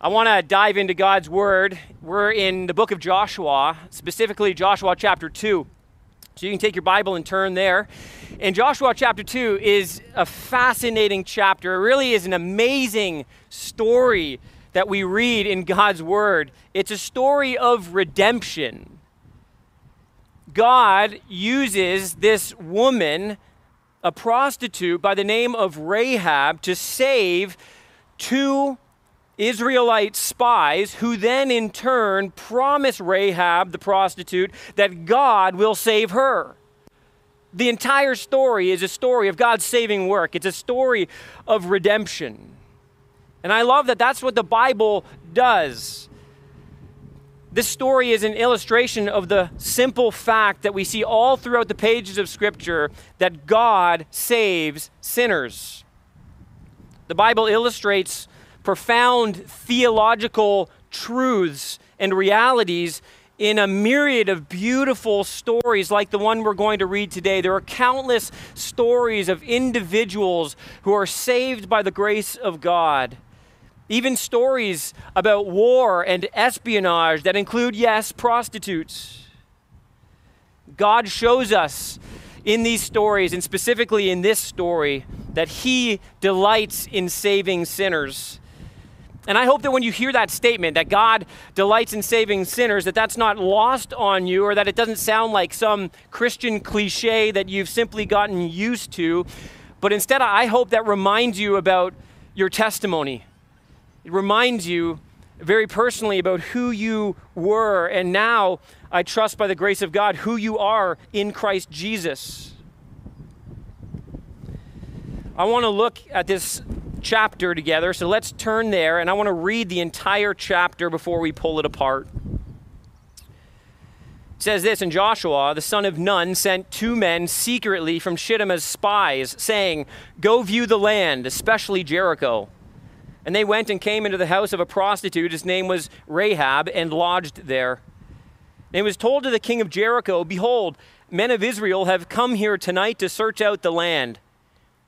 I want to dive into God's Word. We're in the book of Joshua, specifically Joshua chapter 2. So you can take your Bible and turn there. And Joshua chapter 2 is a fascinating chapter. It really is an amazing story that we read in God's Word. It's a story of redemption. God uses this woman, a prostitute by the name of Rahab, to save two Israelite spies who then in turn promise Rahab, the prostitute, that God will save her. The entire story is a story of God's saving work, it's a story of redemption. And I love that that's what the Bible does. This story is an illustration of the simple fact that we see all throughout the pages of Scripture that God saves sinners. The Bible illustrates profound theological truths and realities in a myriad of beautiful stories like the one we're going to read today. There are countless stories of individuals who are saved by the grace of God. Even stories about war and espionage that include, yes, prostitutes. God shows us in these stories, and specifically in this story, that He delights in saving sinners. And I hope that when you hear that statement, that God delights in saving sinners, that that's not lost on you or that it doesn't sound like some Christian cliche that you've simply gotten used to. But instead, I hope that reminds you about your testimony. It reminds you very personally about who you were, and now I trust by the grace of God who you are in Christ Jesus. I want to look at this chapter together. So let's turn there, and I want to read the entire chapter before we pull it apart. It says this in Joshua, the son of Nun sent two men secretly from Shittim as spies, saying, Go view the land, especially Jericho. And they went and came into the house of a prostitute. His name was Rahab, and lodged there. And it was told to the king of Jericho, Behold, men of Israel have come here tonight to search out the land.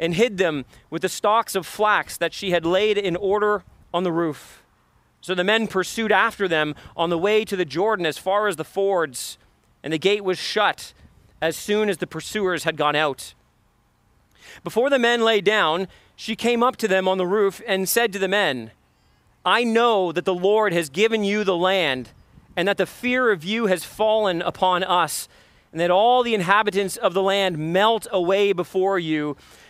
and hid them with the stalks of flax that she had laid in order on the roof. So the men pursued after them on the way to the Jordan as far as the fords, and the gate was shut as soon as the pursuers had gone out. Before the men lay down, she came up to them on the roof and said to the men, I know that the Lord has given you the land, and that the fear of you has fallen upon us, and that all the inhabitants of the land melt away before you.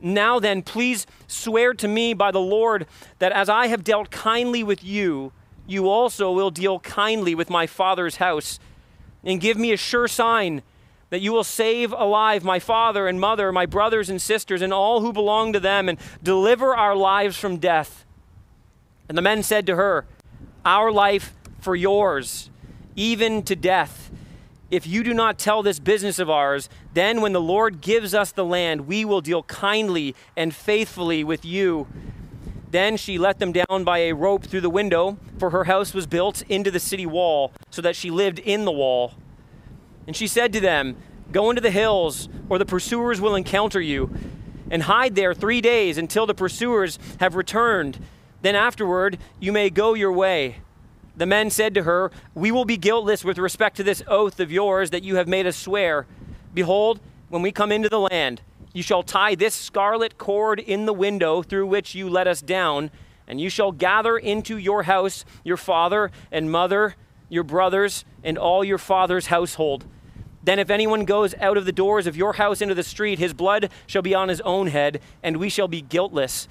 Now then, please swear to me by the Lord that as I have dealt kindly with you, you also will deal kindly with my father's house. And give me a sure sign that you will save alive my father and mother, my brothers and sisters, and all who belong to them, and deliver our lives from death. And the men said to her, Our life for yours, even to death. If you do not tell this business of ours, then when the Lord gives us the land, we will deal kindly and faithfully with you. Then she let them down by a rope through the window, for her house was built into the city wall, so that she lived in the wall. And she said to them, Go into the hills, or the pursuers will encounter you, and hide there three days until the pursuers have returned. Then afterward, you may go your way. The men said to her, We will be guiltless with respect to this oath of yours that you have made us swear. Behold, when we come into the land, you shall tie this scarlet cord in the window through which you let us down, and you shall gather into your house your father and mother, your brothers, and all your father's household. Then, if anyone goes out of the doors of your house into the street, his blood shall be on his own head, and we shall be guiltless.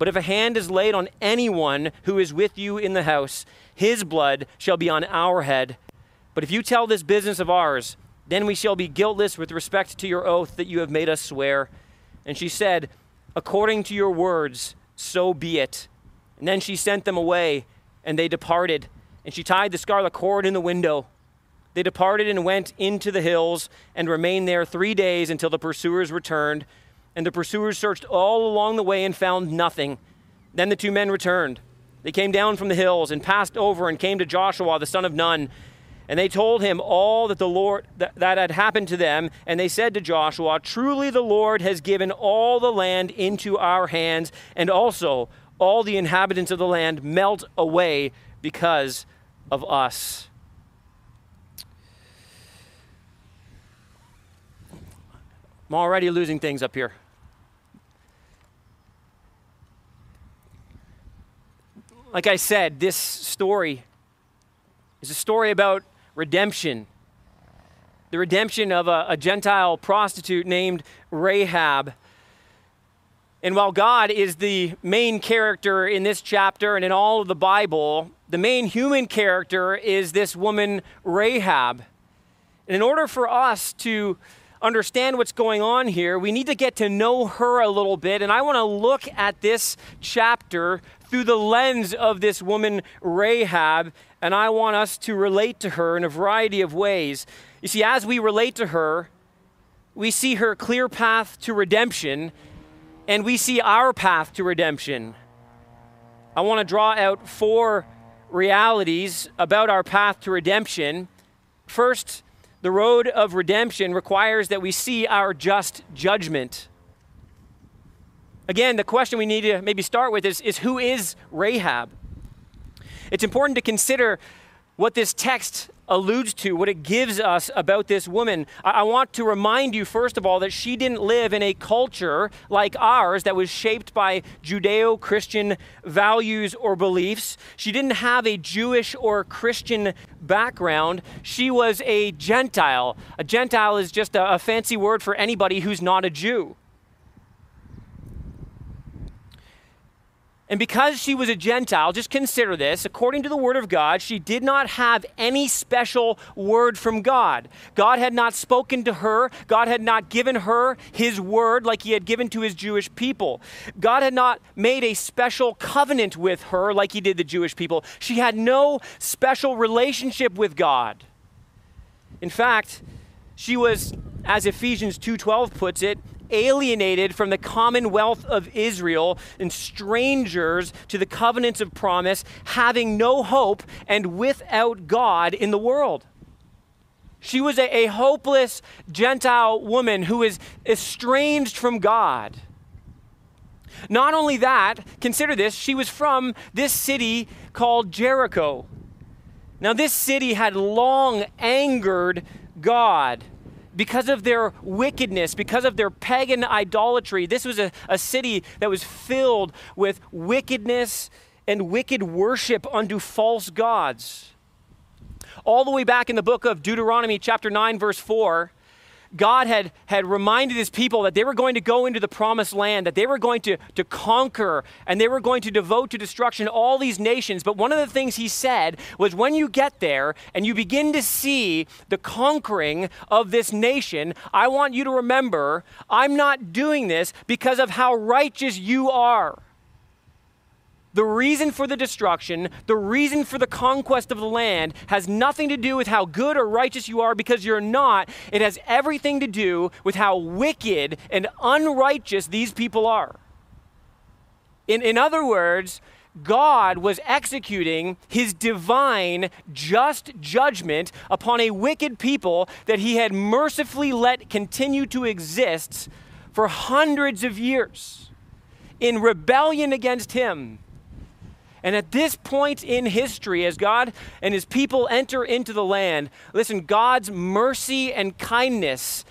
But if a hand is laid on anyone who is with you in the house, his blood shall be on our head. But if you tell this business of ours, then we shall be guiltless with respect to your oath that you have made us swear. And she said, According to your words, so be it. And then she sent them away, and they departed. And she tied the scarlet cord in the window. They departed and went into the hills and remained there three days until the pursuers returned. And the pursuers searched all along the way and found nothing. Then the two men returned. They came down from the hills and passed over and came to Joshua, the son of Nun. And they told him all that the Lord that, that had happened to them, and they said to Joshua, "Truly the Lord has given all the land into our hands, and also all the inhabitants of the land melt away because of us." I'm already losing things up here. Like I said, this story is a story about redemption. The redemption of a, a, Gentile prostitute named Rahab. And while God is the main character in this chapter and in all of the Bible, the main human character is this woman, Rahab. And in order for us to understand what's going on here, we need to get to know her a little bit. And I want to look at this chapter through the lens of this woman, Rahab, and I want us to relate to her in a variety of ways. You see, as we relate to her, we see her clear path to redemption, and we see our path to redemption. I want to draw out four realities about our path to redemption. First, the road of redemption requires that we see our just judgment. Again, the question we need to maybe start with is, is who is Rahab? It's important to consider what this text alludes to, what it gives us about this woman. I, I want to remind you, first of all, that she didn't live in a culture like ours that was shaped by Judeo Christian values or beliefs. She didn't have a Jewish or Christian background. She was a Gentile. A Gentile is just a, a fancy word for anybody who's not a Jew. And because she was a Gentile, just consider this, according to the Word of God, she did not have any special word from God. God had not spoken to her, God had not given her His word like He had given to His Jewish people. God had not made a special covenant with her like He did the Jewish people. She had no special relationship with God. In fact, she was, as Ephesians 2:12 puts it, alienated from the commonwealth of Israel and strangers to the covenants of promise, having no hope and without God in the world. She was a, a hopeless Gentile woman who is estranged from God. Not only that, consider this, she was from this city called Jericho. Now, this city had long angered God because of their wickedness, because of their pagan idolatry. This was a, a city that was filled with wickedness and wicked worship unto false gods. All the way back in the book of Deuteronomy, chapter 9, verse 4, God had, had reminded his people that they were going to go into the promised land, that they were going to, to conquer, and they were going to devote to destruction all these nations. But one of the things he said was when you get there and you begin to see the conquering of this nation, I want you to remember I'm not doing this because of how righteous you are. The reason for the destruction, the reason for the conquest of the land has nothing to do with how good or righteous you are because you're not. It has everything to do with how wicked and unrighteous these people are. In, in other words, God was executing his divine, just judgment upon a wicked people that he had mercifully let continue to exist for hundreds of years in rebellion against him. And at this point in history, as God and his people enter into the land, listen, God's mercy and kindness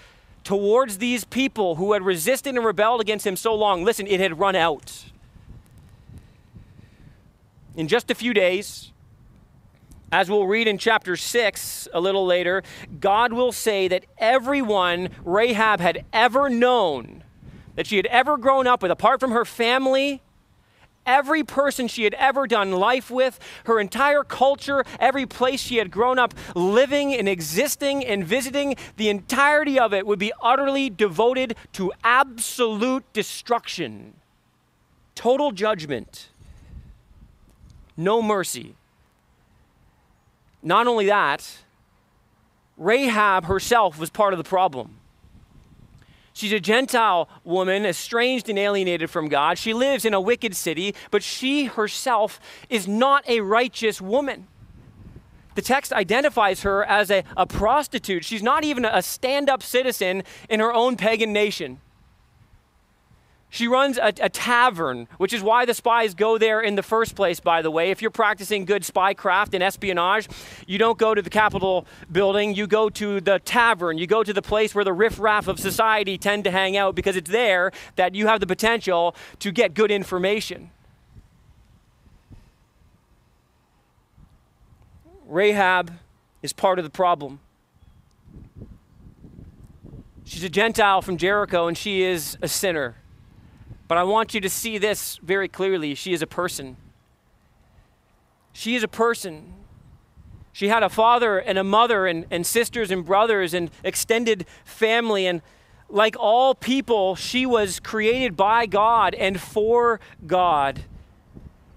towards these people who had resisted and rebelled against him so long, listen, it had run out. In just a few days, As we'll read in chapter 6 a little later, God will say that everyone Rahab had ever known, that she had ever grown up with, apart from her family, every person she had ever done life with, her entire culture, every place she had grown up living and existing and visiting, the entirety of it would be utterly devoted to absolute destruction, total judgment, no mercy. Not only that, Rahab herself was part of the problem. She's a Gentile woman, estranged and alienated from God. She lives in a wicked city, but she herself is not a righteous woman. The text identifies her as a, a prostitute. She's not even a stand up citizen in her own pagan nation. She runs a, a, tavern, which is why the spies go there in the first place, by the way. If you're practicing good spycraft and espionage, you don't go to the Capitol building, you go to the tavern. You go to the place where the riffraff of society tend to hang out because it's there that you have the potential to get good information. Rahab is part of the problem. She's a Gentile from Jericho, and she is a sinner. But I want you to see this very clearly. She is a person. She is a person. She had a father and a mother and, and sisters and brothers and extended family. And like all people, she was created by God and for God.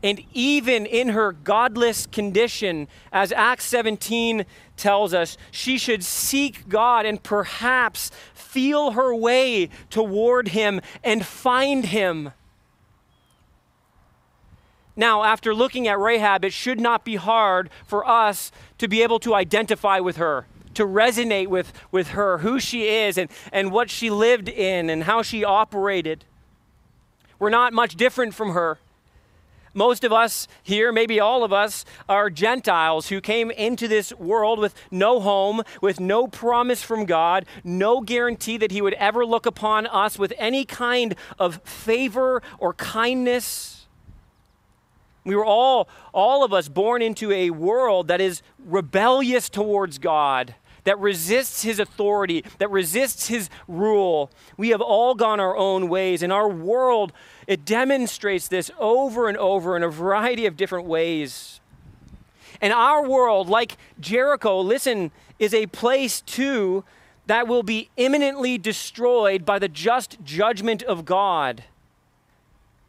And even in her godless condition, as Acts 17 tells us, she should seek God and perhaps feel her way toward Him and find Him. Now, after looking at Rahab, it should not be hard for us to be able to identify with her, to resonate with, with her, who she is, and, and what she lived in, and how she operated. We're not much different from her. Most of us here, maybe all of us, are Gentiles who came into this world with no home, with no promise from God, no guarantee that He would ever look upon us with any kind of favor or kindness. We were all, all of us, born into a world that is rebellious towards God that resists his authority, that resists his rule. We have all gone our own ways, and our world, it demonstrates this over and over in a variety of different ways. And our world, like Jericho, listen, is a place too that will be imminently destroyed by the just judgment of God.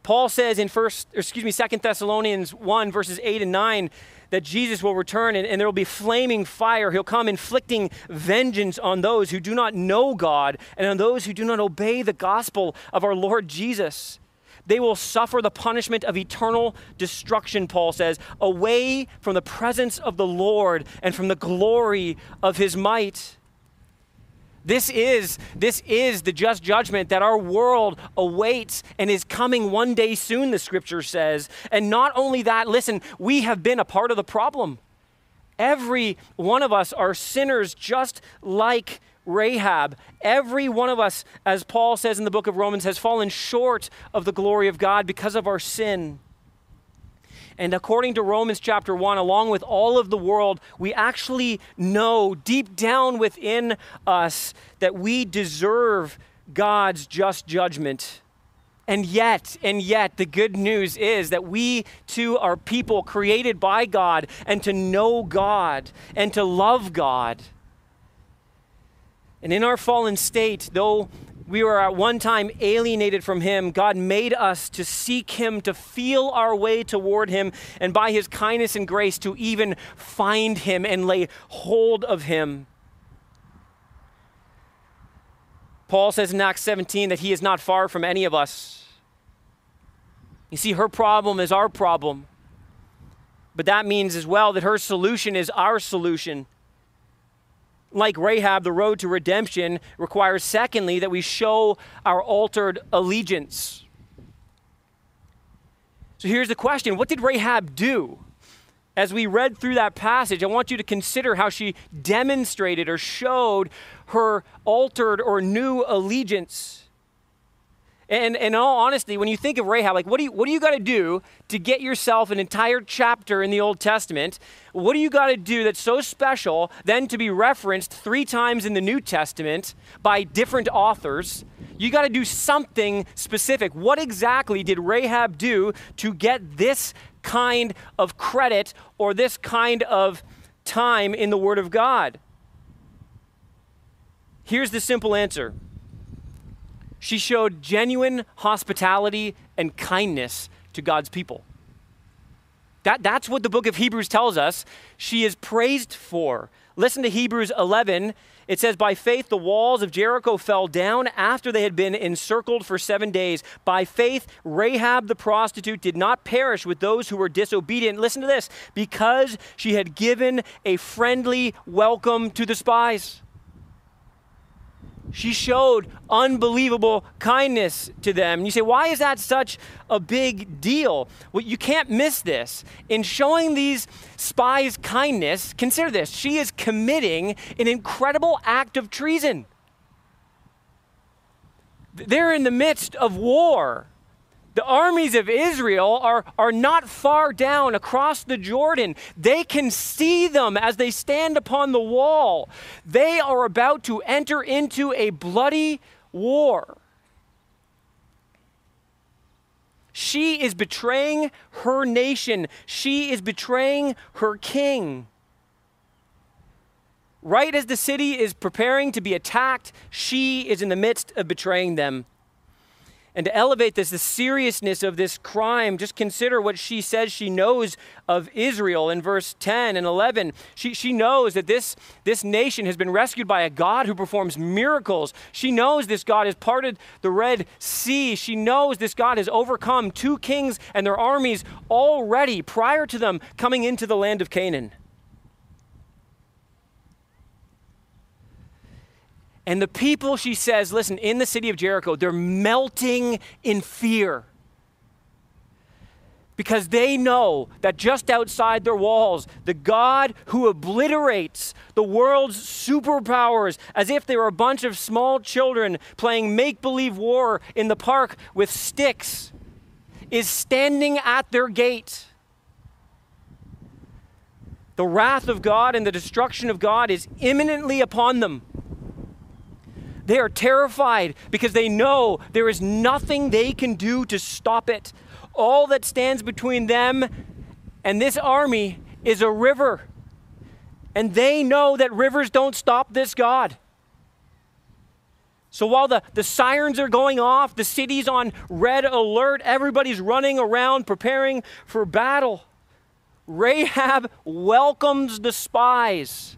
Paul says in first, excuse me, Second Thessalonians 1, verses 8 and 9, that Jesus will return and, and there will be flaming fire. He'll come inflicting vengeance on those who do not know God and on those who do not obey the gospel of our Lord Jesus. They will suffer the punishment of eternal destruction, Paul says, away from the presence of the Lord and from the glory of his might. This is, this is the just judgment that our world awaits and is coming one day soon, the scripture says. And not only that, listen, we have been a part of the problem. Every one of us are sinners just like Rahab. Every one of us, as Paul says in the book of Romans, has fallen short of the glory of God because of our sin. And according to Romans chapter 1, along with all of the world, we actually know deep down within us that we deserve God's just judgment. And yet, and yet, the good news is that we too are people created by God and to know God and to love God. And in our fallen state, though we were at one time alienated from Him. God made us to seek Him, to feel our way toward Him, and by His kindness and grace to even find Him and lay hold of Him. Paul says in Acts 17 that He is not far from any of us. You see, her problem is our problem. But that means as well that her solution is our solution like Rahab, the road to redemption requires, secondly, that we show our altered allegiance. So here's the question What did Rahab do? As we read through that passage, I want you to consider how she demonstrated or showed her altered or new allegiance. And, in all honesty, when you think of Rahab, like what do you what do you got to do to get yourself an entire chapter in the Old Testament? What do you got to do that's so special then to be referenced three times in the New Testament by different authors? You got to do something specific. What exactly did Rahab do to get this kind of credit or this kind of time in the Word of God? Here's the simple answer she showed genuine hospitality and kindness to God's people. That, that's what the book of Hebrews tells us she is praised for. Listen to Hebrews 11. It says, By faith, the walls of Jericho fell down after they had been encircled for seven days. By faith, Rahab the prostitute did not perish with those who were disobedient. Listen to this because she had given a friendly welcome to the spies. She showed unbelievable kindness to them. And you say, why is that such a big deal? Well, you can't miss this. In showing these spies kindness, consider this she is committing an incredible act of treason. They're in the midst of war. The armies of Israel are, are not far down across the Jordan. They can see them as they stand upon the wall. They are about to enter into a bloody war. She is betraying her nation, she is betraying her king. Right as the city is preparing to be attacked, she is in the midst of betraying them. And to elevate this, the seriousness of this crime, just consider what she says she knows of Israel in verse 10 and 11. She, she knows that this, this nation has been rescued by a God who performs miracles. She knows this God has parted the Red Sea. She knows this God has overcome two kings and their armies already prior to them coming into the land of Canaan. And the people, she says, listen, in the city of Jericho, they're melting in fear. Because they know that just outside their walls, the God who obliterates the world's superpowers as if they were a bunch of small children playing make believe war in the park with sticks is standing at their gate. The wrath of God and the destruction of God is imminently upon them. They are terrified because they know there is nothing they can do to stop it. All that stands between them and this army is a river. And they know that rivers don't stop this God. So while the, the sirens are going off, the city's on red alert, everybody's running around preparing for battle. Rahab welcomes the spies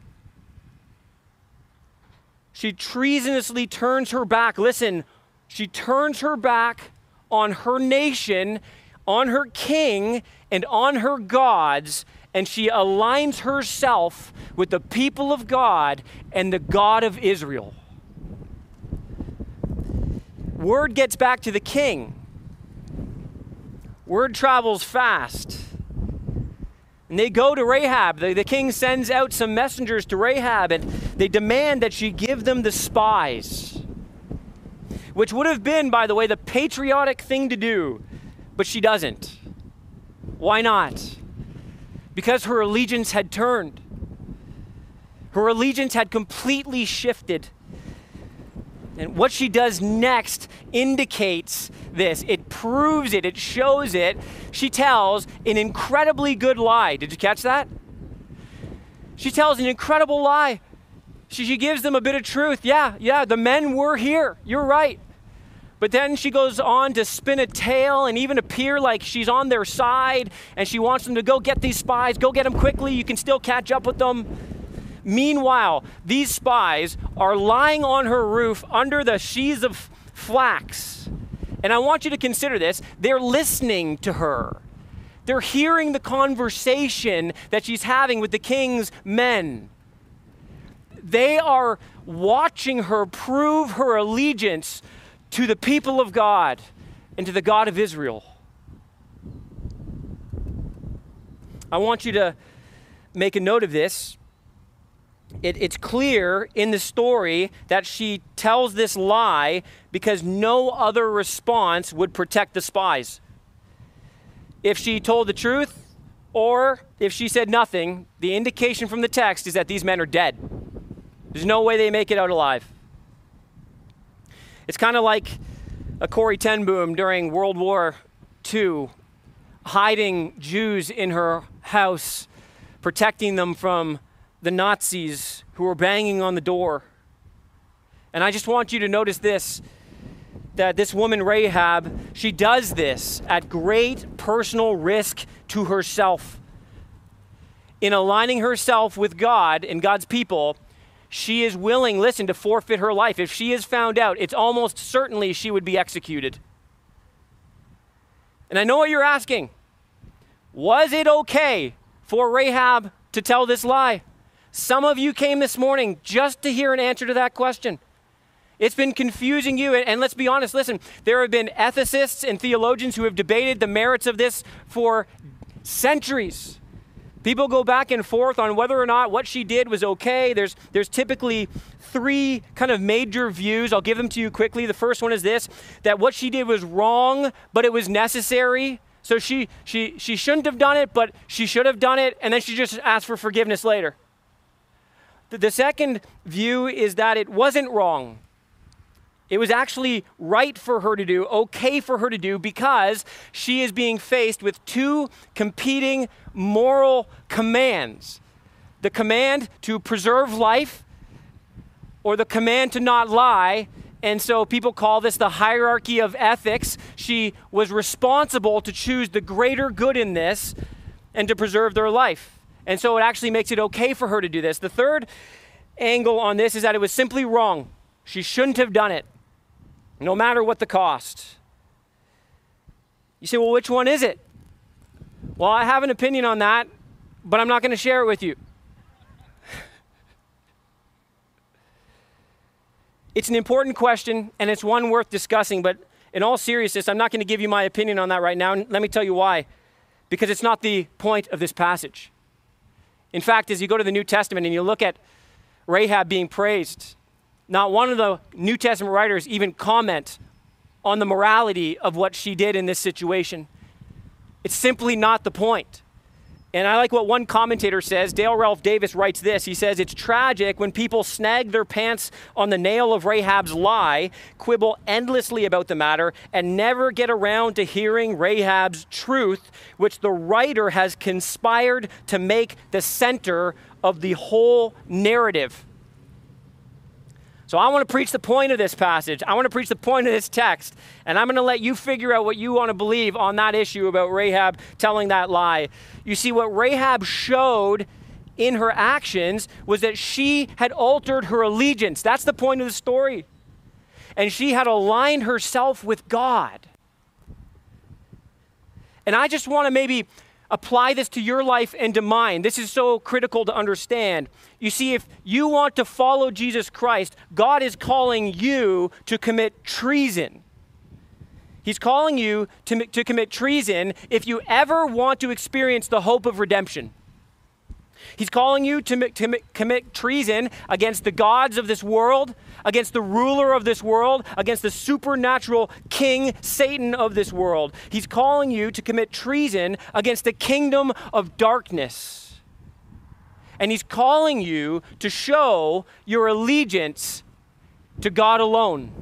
she treasonously turns her back. Listen, she turns her back on her nation, on her king, and on her gods, and she aligns herself with the people of God and the God of Israel. Word gets back to the king. Word travels fast. And they go to Rahab. The, the, king sends out some messengers to Rahab and they demand that she give them the spies, which would have been, by the way, the patriotic thing to do, but she doesn't. Why not? Because her allegiance had turned, her allegiance had completely shifted. And what she does next indicates this. It proves it, it shows it. She tells an incredibly good lie. Did you catch that? She tells an incredible lie. She, she gives them a bit of truth. Yeah, yeah, the men were here. You're right. But then she goes on to spin a tale and even appear like she's on their side and she wants them to go get these spies, go get them quickly. You can still catch up with them. Meanwhile, these spies are lying on her roof under the sheaves of flax. And I want you to consider this they're listening to her. They're hearing the conversation that she's having with the king's men. They are watching her prove her allegiance to the people of God and to the God of Israel. I want you to make a note of this it, it's clear in the story that she tells this lie because no other response would protect the spies. If she told the truth or if she said nothing, the indication from the text is that these men are dead. There's no way they make it out alive. It's kind of like a Corrie ten Boom during World War II, hiding Jews in her house, protecting them from the Nazis who were banging on the door. And I just want you to notice this that this woman, Rahab, she does this at great personal risk to herself. In aligning herself with God and God's people, she is willing, listen, to forfeit her life. If she is found out, it's almost certainly she would be executed. And I know what you're asking. Was it okay for Rahab to tell this lie? Some of you came this morning just to hear an answer to that question. It's been confusing you. And, let's be honest, listen, there have been ethicists and theologians who have debated the merits of this for centuries. People go back and forth on whether or not what she did was okay. There's, there's typically three kind of major views. I'll give them to you quickly. The first one is this that what she did was wrong, but it was necessary. So she, she, she shouldn't have done it, but she should have done it, and then she just asked for forgiveness later. The second view is that it wasn't wrong. It was actually right for her to do, okay for her to do, because she is being faced with two competing moral commands the command to preserve life, or the command to not lie. And so people call this the hierarchy of ethics. She was responsible to choose the greater good in this and to preserve their life. And so it actually makes it okay for her to do this. The third angle on this is that it was simply wrong. She shouldn't have done it, no matter what the cost. You say, well, which one is it? Well, I have an opinion on that, but I'm not going to share it with you. it's an important question, and it's one worth discussing, but in all seriousness, I'm not going to give you my opinion on that right now. Let me tell you why. Because it's not the point of this passage. In fact, as you go to the New Testament and you look at Rahab being praised, not one of the New Testament writers even comment on the morality of what she did in this situation. It's simply not the point. And I like what one commentator says. Dale Ralph Davis writes this. He says, It's tragic when people snag their pants on the nail of Rahab's lie, quibble endlessly about the matter, and never get around to hearing Rahab's truth, which the writer has conspired to make the center of the whole narrative. So I want to preach the point of this passage. I want to preach the point of this text. And I'm going to let you figure out what you want to believe on that issue about Rahab telling that lie. You see, what Rahab showed in her actions was that she had altered her allegiance. That's the point of the story. And she had aligned herself with God. And I just want to maybe apply this to your life and to mine. This is so critical to understand. You see, if you want to follow Jesus Christ, God is calling you to commit treason. He's calling you to, to commit treason if you ever want to experience the hope of redemption. He's calling you to, to commit treason against the gods of this world, against the ruler of this world, against the supernatural king, Satan of this world. He's calling you to commit treason against the kingdom of darkness. And he's calling you to show your allegiance to God alone.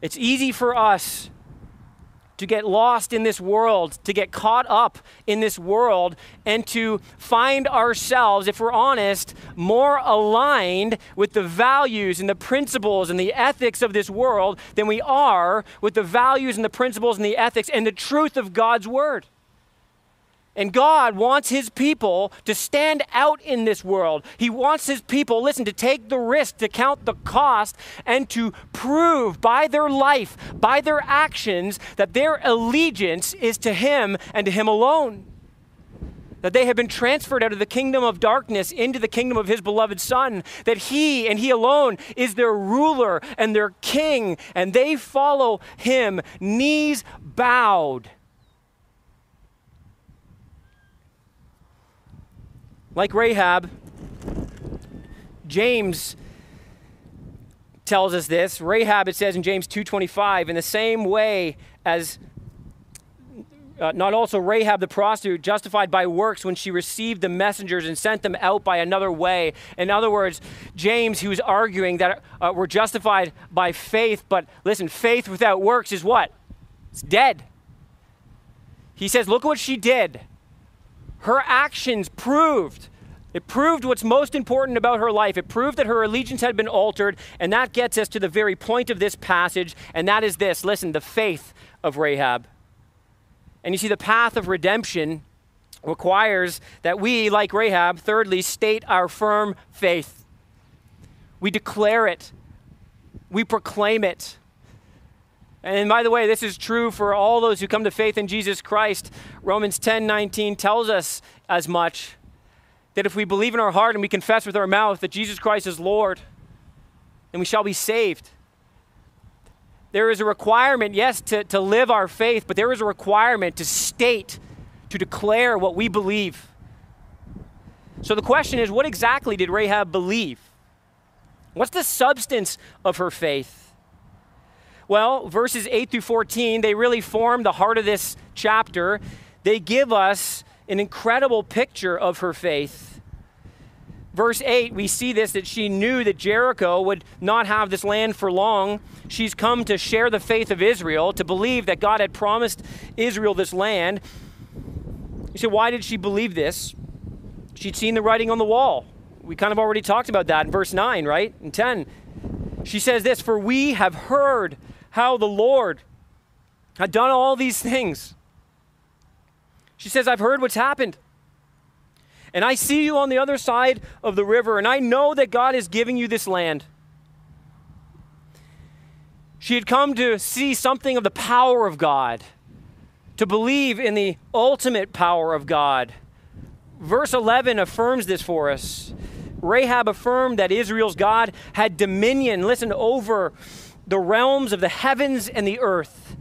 It's easy for us to get lost in this world, to get caught up in this world, and to find ourselves, if we're honest, more aligned with the values and the principles and the ethics of this world than we are with the values and the principles and the ethics and the truth of God's Word. And God wants his people to stand out in this world. He wants his people, listen, to take the risk, to count the cost, and to prove by their life, by their actions, that their allegiance is to him and to him alone. That they have been transferred out of the kingdom of darkness into the kingdom of his beloved Son. That he and he alone is their ruler and their king, and they follow him, knees bowed Like Rahab, James tells us this. Rahab, it says in James 2:25, in the same way as uh, not also Rahab the prostitute, justified by works when she received the messengers and sent them out by another way. In other words, James, was arguing that uh, we're justified by faith, but listen, faith without works is what? It's dead. He says, look what she did. Her actions proved it proved what's most important about her life. It proved that her allegiance had been altered, and that gets us to the very point of this passage, and that is this listen, the faith of Rahab. And you see, the path of redemption requires that we, like Rahab, thirdly, state our firm faith. We declare it, we proclaim it. And by the way, this is true for all those who come to faith in Jesus Christ. Romans 10 19 tells us as much that if we believe in our heart and we confess with our mouth that Jesus Christ is Lord, then we shall be saved. There is a requirement, yes, to, to live our faith, but there is a requirement to state, to declare what we believe. So the question is what exactly did Rahab believe? What's the substance of her faith? Well, verses 8 through 14, they really form the heart of this chapter. They give us an incredible picture of her faith. Verse 8, we see this that she knew that Jericho would not have this land for long. She's come to share the faith of Israel, to believe that God had promised Israel this land. You say, why did she believe this? She'd seen the writing on the wall. We kind of already talked about that in verse 9, right? In 10. She says this For we have heard how the Lord had done all these things. She says, I've heard what's happened. And I see you on the other side of the river, and I know that God is giving you this land. She had come to see something of the power of God, to believe in the ultimate power of God. Verse 11 affirms this for us. Rahab affirmed that Israel's God had dominion, listen, over the realms of the heavens and the earth.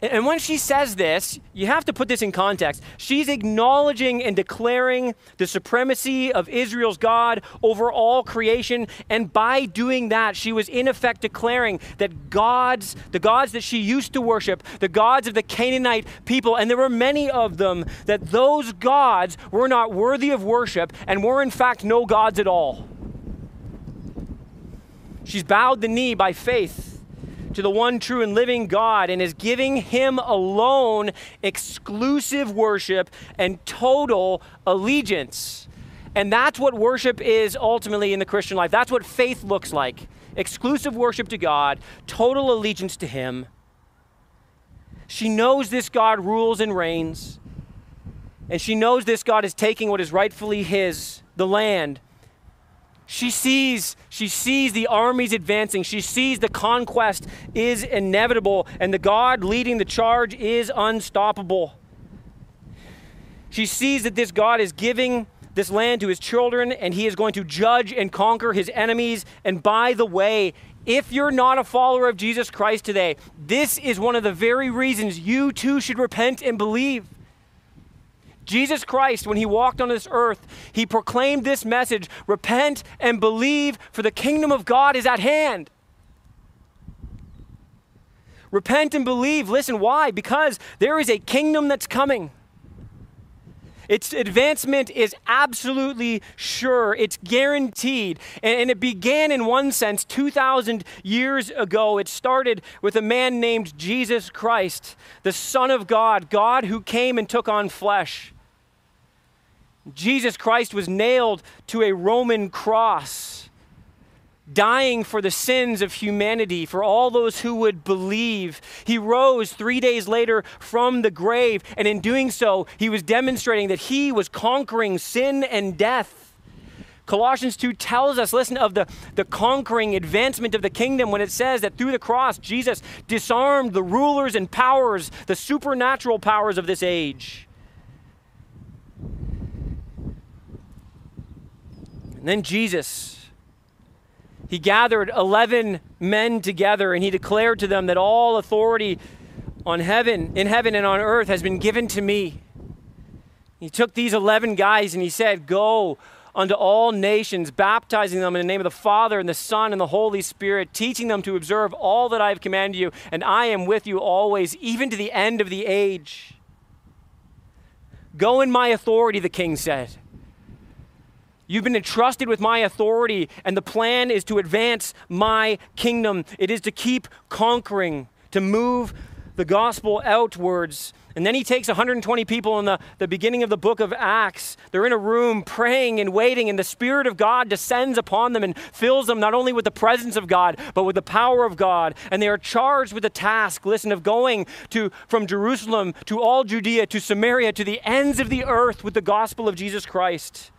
And when she says this, you have to put this in context. She's acknowledging and declaring the supremacy of Israel's God over all creation. And by doing that, she was in effect declaring that gods, the gods that she used to worship, the gods of the Canaanite people, and there were many of them, that those gods were not worthy of worship and were in fact no gods at all. She's bowed the knee by faith to the one true and living God and is giving Him alone exclusive worship and total allegiance. And that's what worship is ultimately in the Christian life. That's what faith looks like exclusive worship to God, total allegiance to Him. She knows this God rules and reigns. And she knows this God is taking what is rightfully His, the land, she sees, she sees the armies advancing. She sees the conquest is inevitable and the God leading the charge is unstoppable. She sees that this God is giving this land to his children and he is going to judge and conquer his enemies. And by the way, if you're not a follower of Jesus Christ today, this is one of the very reasons you too should repent and believe. Jesus Christ, when he walked on this earth, he proclaimed this message repent and believe, for the kingdom of God is at hand. Repent and believe. Listen, why? Because there is a kingdom that's coming. Its advancement is absolutely sure. It's guaranteed. And, it began in one sense 2,000 years ago. It started with a man named Jesus Christ, the Son of God, God who came and took on flesh. Jesus Christ was nailed to a Roman cross, dying for the sins of humanity, for all those who would believe. He rose three days later from the grave, and in doing so, he was demonstrating that he was conquering sin and death. Colossians 2 tells us, listen, of the, the conquering advancement of the kingdom when it says that through the cross, Jesus disarmed the rulers and powers, the supernatural powers of this age. And then Jesus, he gathered 11 men together and he declared to them that all authority on heaven, in heaven and on earth has been given to me. He took these 11 guys and he said, Go unto all nations, baptizing them in the name of the Father and the Son and the Holy Spirit, teaching them to observe all that I have commanded you, and I am with you always, even to the end of the age. Go in my authority, the king said. You've been entrusted with my authority, and the plan is to advance my kingdom. It is to keep conquering, to move the gospel outwards. And then he takes 120 people in the, the beginning of the book of Acts. They're in a room praying and waiting, and the Spirit of God descends upon them and fills them not only with the presence of God, but with the power of God. And they are charged with the task, listen, of going to from Jerusalem to all Judea to Samaria to the ends of the earth with the gospel of Jesus Christ.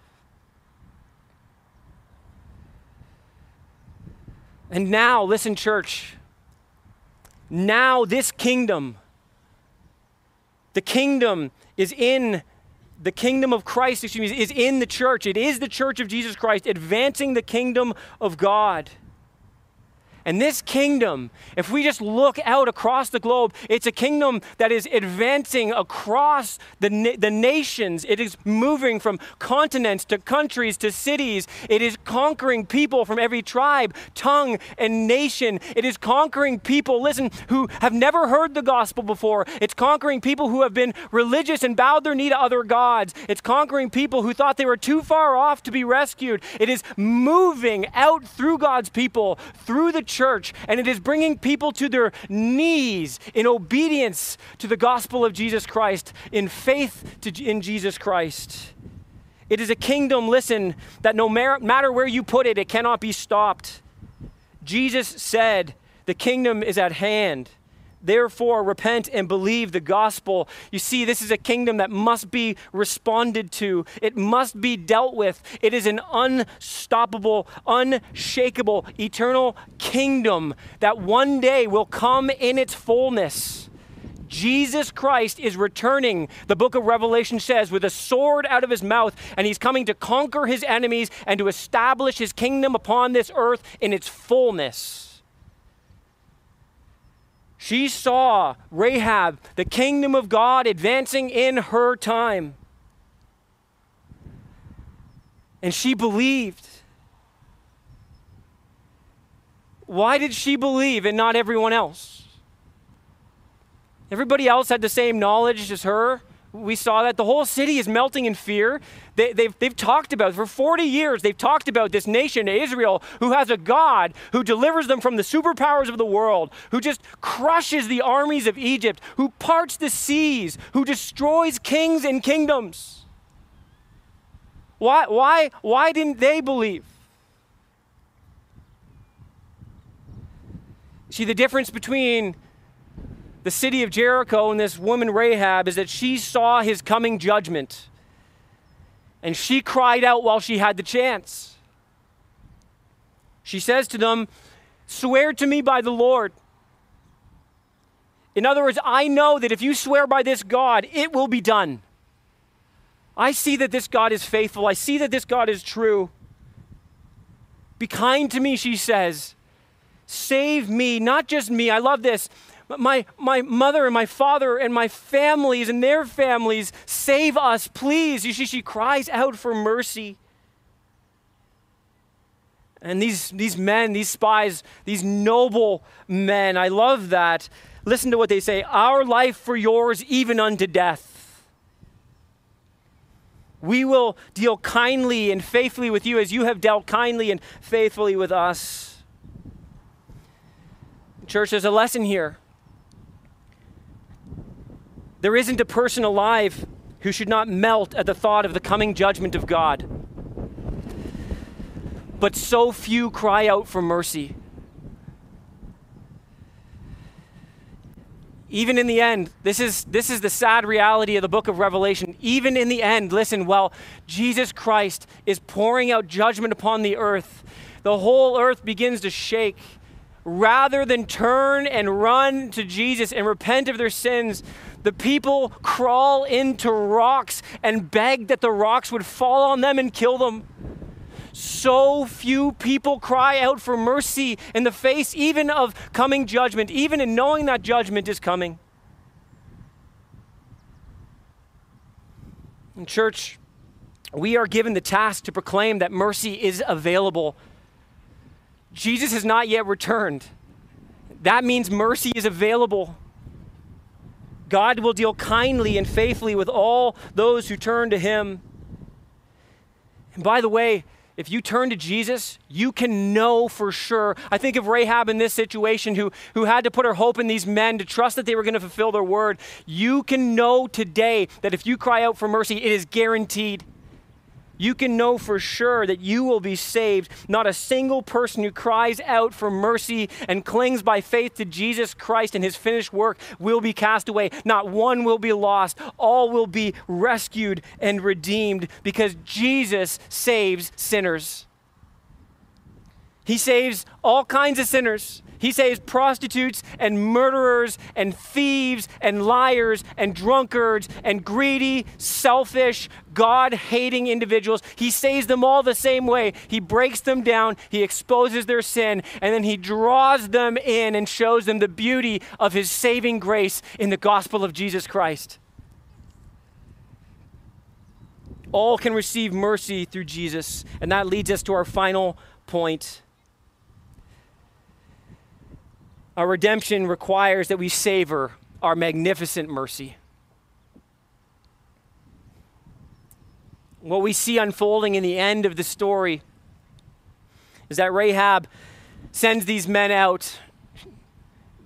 And now, listen, church, now this kingdom, the kingdom is in the kingdom of Christ, excuse me, is in the church. It is the church of Jesus Christ advancing the kingdom of God. And this kingdom, if we just look out across the globe, it's a kingdom that is advancing across the, na- the nations. It is moving from continents to countries to cities. It is conquering people from every tribe, tongue, and nation. It is conquering people, listen, who have never heard the gospel before. It's conquering people who have been religious and bowed their knee to other gods. It's conquering people who thought they were too far off to be rescued. It is moving out through God's people, through the church, and it is bringing people to their knees in obedience to the gospel of Jesus Christ, in faith to, in Jesus Christ. It is a kingdom, listen, that no matter where you put it, it cannot be stopped. Jesus said, The kingdom is at hand. Therefore, repent and believe the gospel. You see, this is a kingdom that must be responded to, it must be dealt with. It is an unstoppable, unshakable, eternal kingdom that one day will come in its fullness. Jesus Christ is returning, the book of Revelation says, with a sword out of his mouth, and he's coming to conquer his enemies and to establish his kingdom upon this earth in its fullness. She saw Rahab, the kingdom of God, advancing in her time. And she believed. Why did she believe and not everyone else? Everybody else had the same knowledge as her. We saw that the whole city is melting in fear. They, have they've, they've talked about, for 40 years, they've talked about this nation, Israel, who has a God who delivers them from the superpowers of the world, who just crushes the armies of Egypt, who parts the seas, who destroys kings and kingdoms. Why, why, why didn't they believe? See, the difference between the city of Jericho and this woman Rahab is that she saw his coming judgment. And she cried out while she had the chance. She says to them, Swear to me by the Lord. In other words, I know that if you swear by this God, it will be done. I see that this God is faithful. I see that this God is true. Be kind to me, she says. Save me, not just me. I love this my, my mother and my father and my families and their families, save us, please. You see, she cries out for mercy. And these, these men, these spies, these noble men, I love that. Listen to what they say Our life for yours, even unto death. We will deal kindly and faithfully with you as you have dealt kindly and faithfully with us. Church, there's a lesson here. There isn't a person alive who should not melt at the thought of the coming judgment of God. But so few cry out for mercy. Even in the end, this is, this is the sad reality of the book of Revelation. Even in the end, listen, while Jesus Christ is pouring out judgment upon the earth, the whole earth begins to shake. Rather than turn and run to Jesus and repent of their sins, the people crawl into rocks and beg that the rocks would fall on them and kill them. So few people cry out for mercy in the face even of coming judgment, even in knowing that judgment is coming. In church, we are given the task to proclaim that mercy is available. Jesus has not yet returned. That means mercy is available. God will deal kindly and faithfully with all those who turn to him. And by the way, if you turn to Jesus, you can know for sure. I think of Rahab in this situation who, who had to put her hope in these men to trust that they were going to fulfill their word. You can know today that if you cry out for mercy, it is guaranteed you can know for sure that you will be saved. Not a single person who cries out for mercy and clings by faith to Jesus Christ and his finished work will be cast away. Not one will be lost. All will be rescued and redeemed because Jesus saves sinners. He saves all kinds of sinners. He saves prostitutes and murderers and thieves and liars and drunkards and greedy, selfish, God hating individuals. He saves them all the same way. He breaks them down, he exposes their sin, and then he draws them in and shows them the beauty of his saving grace in the gospel of Jesus Christ. All can receive mercy through Jesus. And that leads us to our final point. Our redemption requires that we savor our magnificent mercy. What we see unfolding in the end of the story is that Rahab sends these men out.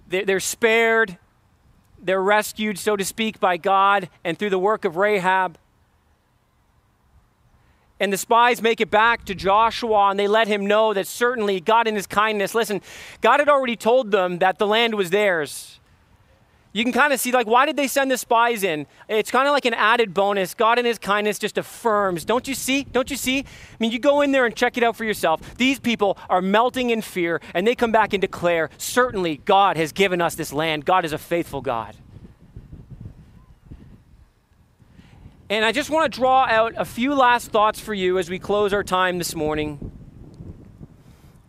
They're spared, they're rescued, so to speak, by God and through the work of Rahab. And the spies make it back to Joshua and they let him know that certainly God, in his kindness, listen, God had already told them that the land was theirs. You can kind of see, like, why did they send the spies in? It's kind of like an added bonus. God, in his kindness, just affirms. Don't you see? Don't you see? I mean, you go in there and check it out for yourself. These people are melting in fear and they come back and declare, certainly God has given us this land. God is a faithful God. And I just want to draw out a few last thoughts for you as we close our time this morning.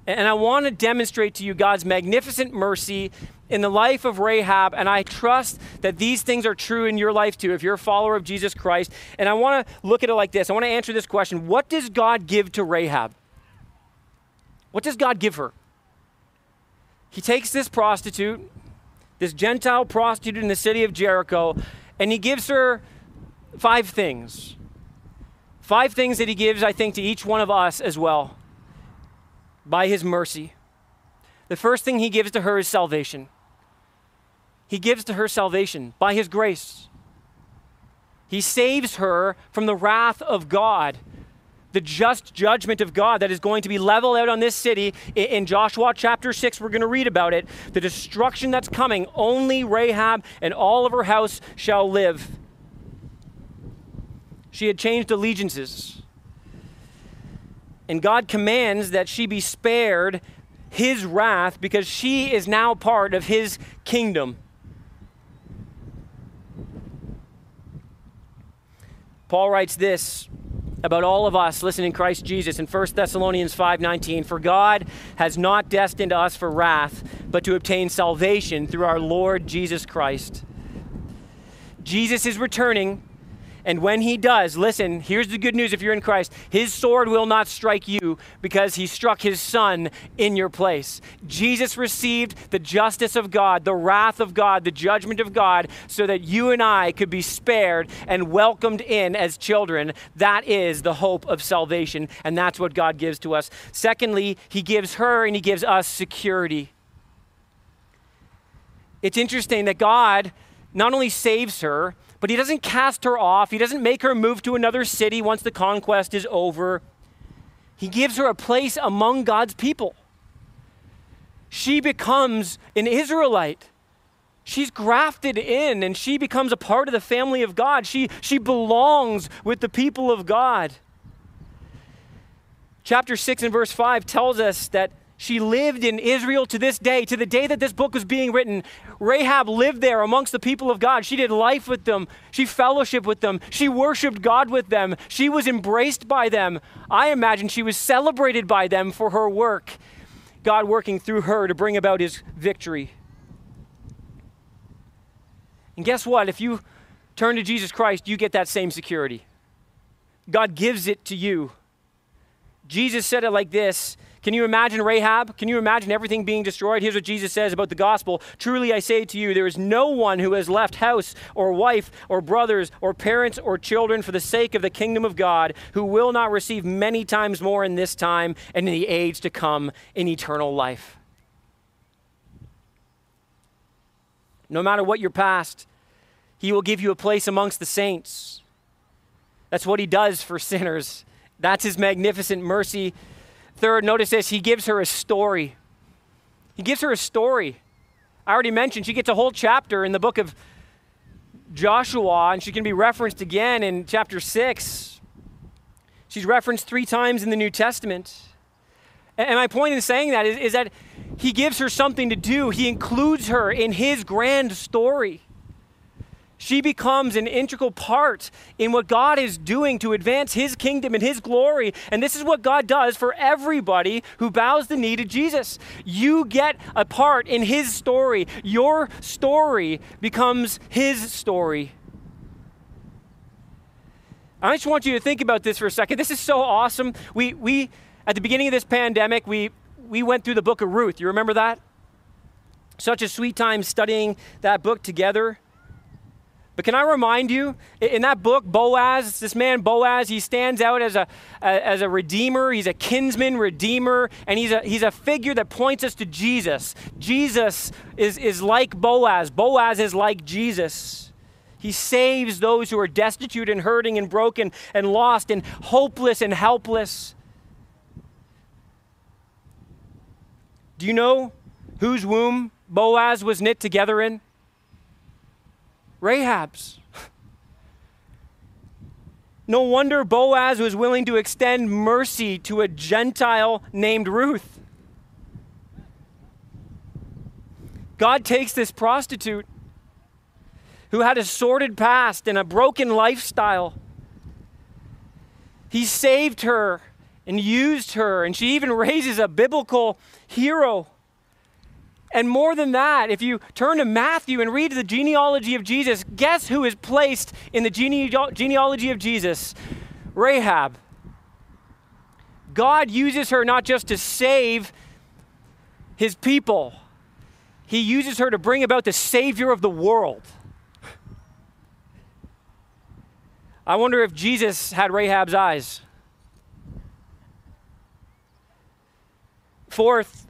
And I want to demonstrate to you God's magnificent mercy in the life of Rahab. And I trust that these things are true in your life too, if you're a follower of Jesus Christ. And I want to look at it like this I want to answer this question What does God give to Rahab? What does God give her? He takes this prostitute, this Gentile prostitute in the city of Jericho, and he gives her five things. Five things that he gives, I think, to each one of us as well by his mercy. The first thing he gives to her is salvation. He gives to her salvation by his grace. He saves her from the wrath of God, the just judgment of God that is going to be leveled out on this city. In Joshua chapter 6, we're going to read about it. The destruction that's coming, only Rahab and all of her house shall live. She had changed allegiances. And God commands that she be spared his wrath because she is now part of his kingdom. Paul writes this about all of us listening Christ Jesus in 1 Thessalonians 5:19 for God has not destined us for wrath but to obtain salvation through our Lord Jesus Christ. Jesus is returning and when he does, listen, here's the good news if you're in Christ his sword will not strike you because he struck his son in your place. Jesus received the justice of God, the wrath of God, the judgment of God, so that you and I could be spared and welcomed in as children. That is the hope of salvation, and that's what God gives to us. Secondly, he gives her and he gives us security. It's interesting that God not only saves her, but he doesn't cast her off. He doesn't make her move to another city once the conquest is over. He gives her a place among God's people. She becomes an Israelite. She's grafted in and she becomes a part of the family of God. She, she belongs with the people of God. Chapter 6 and verse 5 tells us that she lived in Israel to this day, to the day that this book was being written. Rahab lived there amongst the people of God. She did life with them. She fellowshiped with them. She worshiped God with them. She was embraced by them. I imagine she was celebrated by them for her work. God working through her to bring about his victory. And guess what? If you turn to Jesus Christ, you get that same security. God gives it to you. Jesus said it like this Can you imagine Rahab? Can you imagine everything being destroyed? Here's what Jesus says about the gospel Truly I say to you, there is no one who has left house or wife or brothers or parents or children for the sake of the kingdom of God who will not receive many times more in this time and in the age to come in eternal life. No matter what your past, He will give you a place amongst the saints. That's what He does for sinners. That's his magnificent mercy. Third, notice this he gives her a story. He gives her a story. I already mentioned she gets a whole chapter in the book of Joshua, and she can be referenced again in chapter 6. She's referenced three times in the New Testament. And my point in saying that is, is that he gives her something to do, he includes her in his grand story. She becomes an integral part in what God is doing to advance His kingdom and His glory. And this is what God does for everybody who bows the knee to Jesus. You get a part in His story. Your story becomes His story. I just want you to think about this for a second. This is so awesome. We, we at the beginning of this pandemic, we, we went through the book of Ruth. You remember that? Such a sweet time studying that book together. But can I remind you, in that book, Boaz, this man Boaz, he stands out as a, as a redeemer. He's a kinsman redeemer, and he's a, he's a figure that points us to Jesus. Jesus is, is like Boaz, Boaz is like Jesus. He saves those who are destitute and hurting and broken and lost and hopeless and helpless. Do you know whose womb Boaz was knit together in? Rahab's. No wonder Boaz was willing to extend mercy to a Gentile named Ruth. God takes this prostitute who had a sordid past and a broken lifestyle. He saved her and used her, and she even raises a biblical hero. And more than that, if you turn to Matthew and read the genealogy of Jesus, guess who is placed in the genealogy of Jesus? Rahab. God uses her not just to save his people, he uses her to bring about the Savior of the world. I wonder if Jesus had Rahab's eyes. Fourth,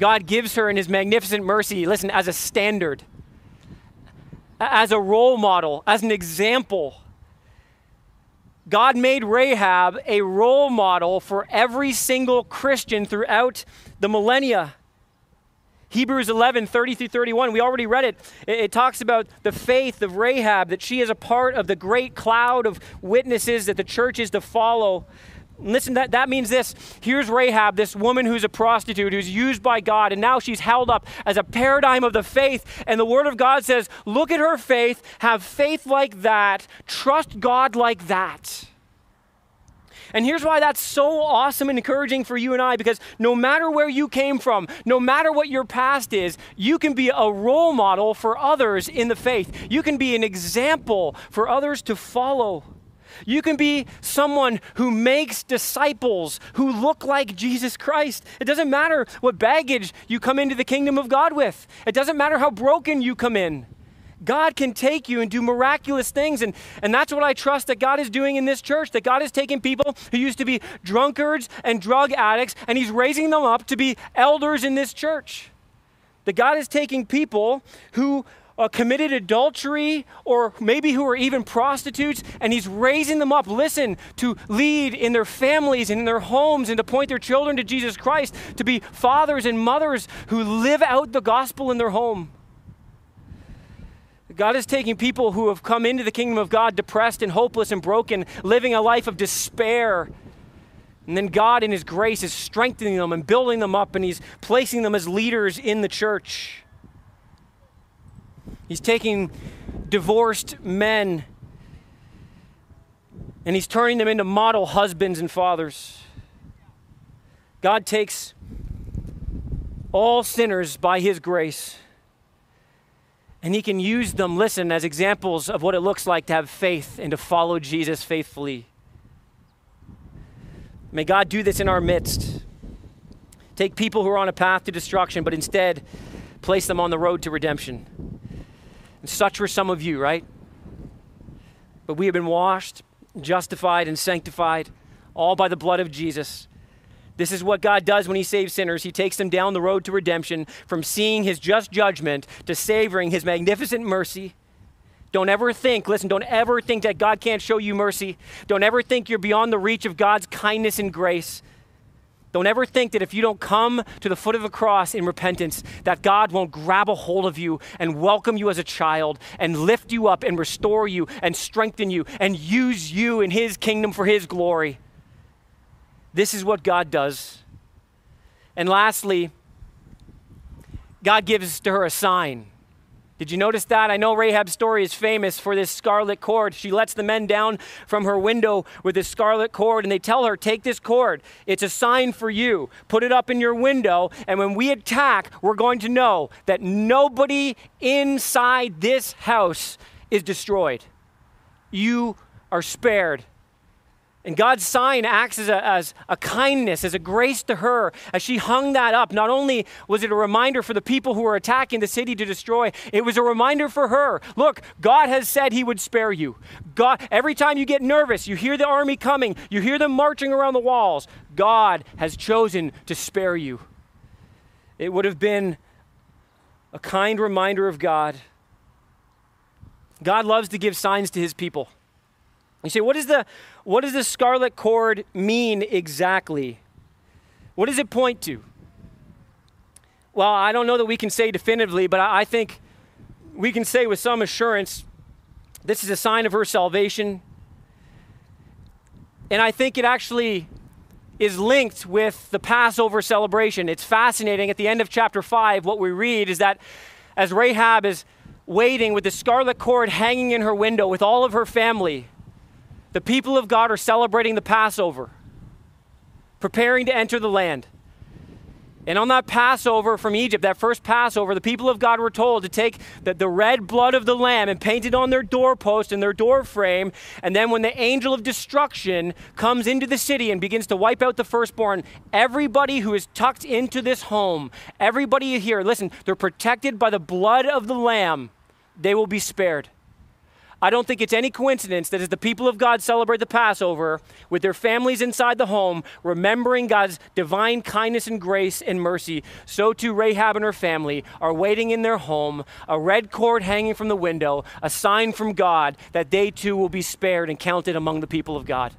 God gives her in his magnificent mercy, listen, as a standard, as a role model, as an example. God made Rahab a role model for every single Christian throughout the millennia. Hebrews 11, 30 through 31, we already read it. it. It talks about the faith of Rahab, that she is a part of the great cloud of witnesses that the church is to follow. Listen, that, that means this. Here's Rahab, this woman who's a prostitute, who's used by God, and now she's held up as a paradigm of the faith. And the Word of God says, look at her faith, have faith like that, trust God like that. And here's why that's so awesome and encouraging for you and I because no matter where you came from, no matter what your past is, you can be a role model for others in the faith. You can be an example for others to follow. You can be someone who makes disciples who look like Jesus Christ. It doesn't matter what baggage you come into the kingdom of God with, it doesn't matter how broken you come in. God can take you and do miraculous things. And, and that's what I trust that God is doing in this church. That God is taking people who used to be drunkards and drug addicts, and He's raising them up to be elders in this church. That God is taking people who uh, committed adultery or maybe who are even prostitutes, and he's raising them up, listen, to lead in their families and in their homes and to point their children to Jesus Christ, to be fathers and mothers who live out the gospel in their home. God is taking people who have come into the kingdom of God depressed and hopeless and broken, living a life of despair. And then God, in His grace, is strengthening them and building them up, and He's placing them as leaders in the church. He's taking divorced men and he's turning them into model husbands and fathers. God takes all sinners by his grace And he can use them, listen, as examples of what it looks like to have faith and to follow Jesus faithfully. May God do this in our midst. Take people who are on a path to destruction, but instead place them on the road to redemption. And such were some of you, right? But we have been washed, justified, and sanctified, all by the blood of Jesus. This is what God does when He saves sinners. He takes them down the road to redemption, from seeing His just judgment to savoring His magnificent mercy. Don't ever think, listen, don't ever think that God can't show you mercy. Don't ever think you're beyond the reach of God's kindness and grace. Don't ever think that if you don't come to the foot of the cross in repentance, that God won't grab a hold of you and welcome you as a child and lift you up and restore you and strengthen you and use you in His kingdom for His glory. This is what God does. And lastly, God gives to her a sign. Did you notice that? I know Rahab's story is famous for this scarlet cord. She lets the men down from her window with this scarlet cord, and they tell her, Take this cord. It's a sign for you. Put it up in your window, and when we attack, we're going to know that nobody inside this house is destroyed. You are spared. And God's sign acts as a, as a kindness, as a grace to her. As she hung that up, not only was it a reminder for the people who were attacking the city to destroy, it was a reminder for her. Look, God has said he would spare you. God, every time you get nervous, you hear the army coming, you hear them marching around the walls, God has chosen to spare you. It would have been a kind reminder of God. God loves to give signs to his people. You say, what, is the, what does the scarlet cord mean exactly? What does it point to? Well, I don't know that we can say definitively, but I think we can say with some assurance this is a sign of her salvation. And I think it actually is linked with the Passover celebration. It's fascinating. At the end of chapter 5, what we read is that as Rahab is waiting with the scarlet cord hanging in her window with all of her family, the people of God are celebrating the Passover, preparing to enter the land. And on that Passover from Egypt, that first Passover, the people of God were told to take the, the red blood of the lamb and paint it on their doorpost and their doorframe. And then when the angel of destruction comes into the city and begins to wipe out the firstborn, everybody who is tucked into this home, everybody here, listen, they're protected by the blood of the lamb. They will be spared. I don't think it's any coincidence that as the people of God celebrate the Passover with their families inside the home, remembering God's divine kindness and grace and mercy, so too Rahab and her family are waiting in their home, a red cord hanging from the window, a sign from God that they too will be spared and counted among the people of God.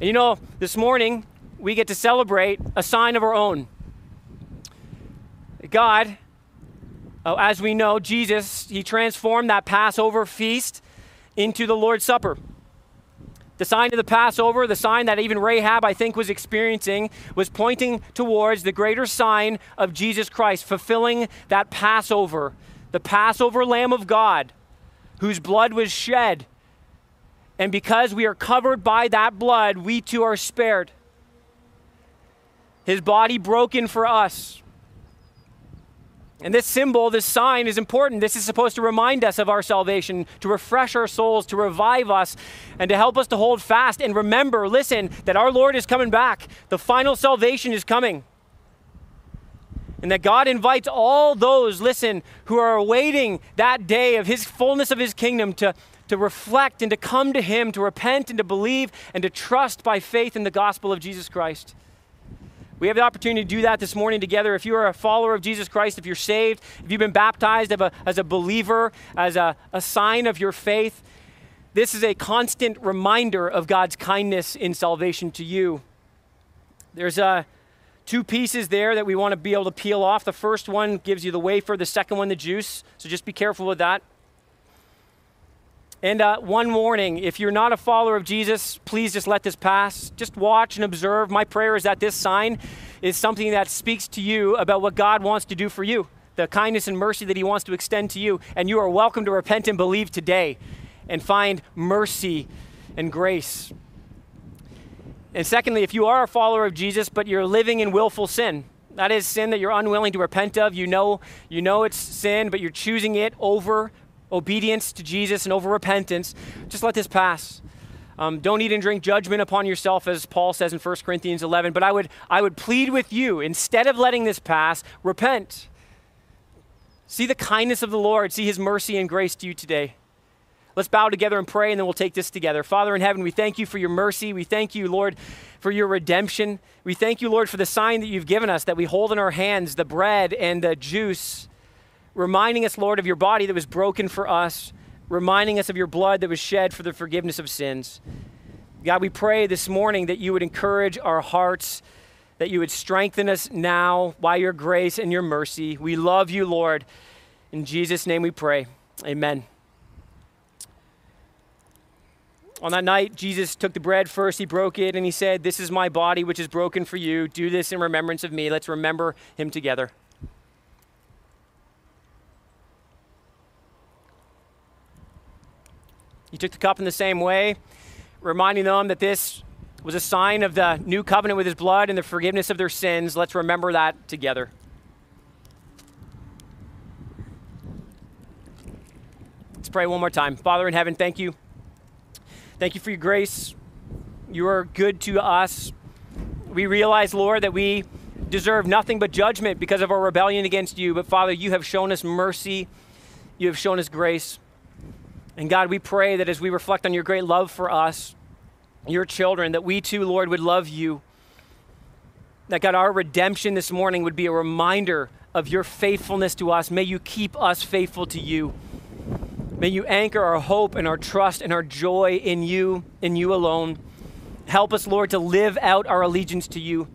And you know, this morning we get to celebrate a sign of our own. God uh, as we know, Jesus, he transformed that Passover feast into the Lord's Supper. The sign of the Passover, the sign that even Rahab, I think, was experiencing, was pointing towards the greater sign of Jesus Christ, fulfilling that Passover, the Passover Lamb of God, whose blood was shed. And because we are covered by that blood, we too are spared. His body broken for us, and this symbol, this sign is important. This is supposed to remind us of our salvation, to refresh our souls, to revive us, and to help us to hold fast and remember, listen, that our Lord is coming back. The final salvation is coming. And that God invites all those, listen, who are awaiting that day of His fullness of His kingdom to, to reflect and to come to Him, to repent and to believe and to trust by faith in the gospel of Jesus Christ. We have the opportunity to do that this morning together. If you are a follower of Jesus Christ, if you're saved, if you've been baptized a, as a believer, as a, a sign of your faith, this is a constant reminder of God's kindness in salvation to you. There's uh, two pieces there that we want to be able to peel off. The first one gives you the wafer, the second one, the juice. So just be careful with that. And uh, one warning if you're not a follower of Jesus, please just let this pass. Just watch and observe. My prayer is that this sign is something that speaks to you about what God wants to do for you, the kindness and mercy that He wants to extend to you. And you are welcome to repent and believe today and find mercy and grace. And secondly, if you are a follower of Jesus, but you're living in willful sin, That is sin that you're unwilling to repent of. You know, you know it's sin, but you're choosing it over obedience to Jesus and over repentance. Just let this pass. Um, don't eat and drink judgment upon yourself, as Paul says in 1 Corinthians 11. But I would, I would plead with you, instead of letting this pass, repent. See the kindness of the Lord. See his mercy and grace to you today. Let's bow together and pray, and then we'll take this together. Father in heaven, we thank you for your mercy. We thank you, Lord, for your redemption. We thank you, Lord, for the sign that you've given us that we hold in our hands the bread and the juice, reminding us, Lord, of your body that was broken for us reminding us of your blood that was shed for the forgiveness of sins. God, we pray this morning that you would encourage our hearts, that you would strengthen us now by your grace and your mercy. We love you, Lord. In Jesus' name we pray. Amen. On that night, Jesus took the bread first, he broke it, and he said, This is my body, which is broken for you. Do this in remembrance of me. Let's remember him together. He took the cup in the same way, reminding them that this was a sign of the new covenant with his blood and the forgiveness of their sins. Let's remember that together. Let's pray one more time. Father in heaven, thank you. Thank you for your grace. You are good to us. We realize, Lord, that we deserve nothing but judgment because of our rebellion against you. But Father, you have shown us mercy, you have shown us grace. And God, we pray that as we reflect on your great love for us, your children, that we too, Lord, would love you. That God, our redemption this morning would be a reminder of your faithfulness to us. May you keep us faithful to you. May you anchor our hope and our trust and our joy in you, in you alone. Help us, Lord, to live out our allegiance to you.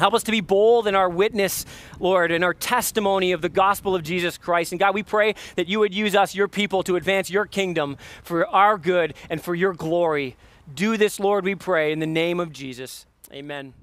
Help us to be bold in our witness, Lord, in our testimony of the gospel of Jesus Christ. And God, we pray that you would use us, your people, to advance your kingdom for our good and for your glory. Do this, Lord, we pray, in the name of Jesus. Amen.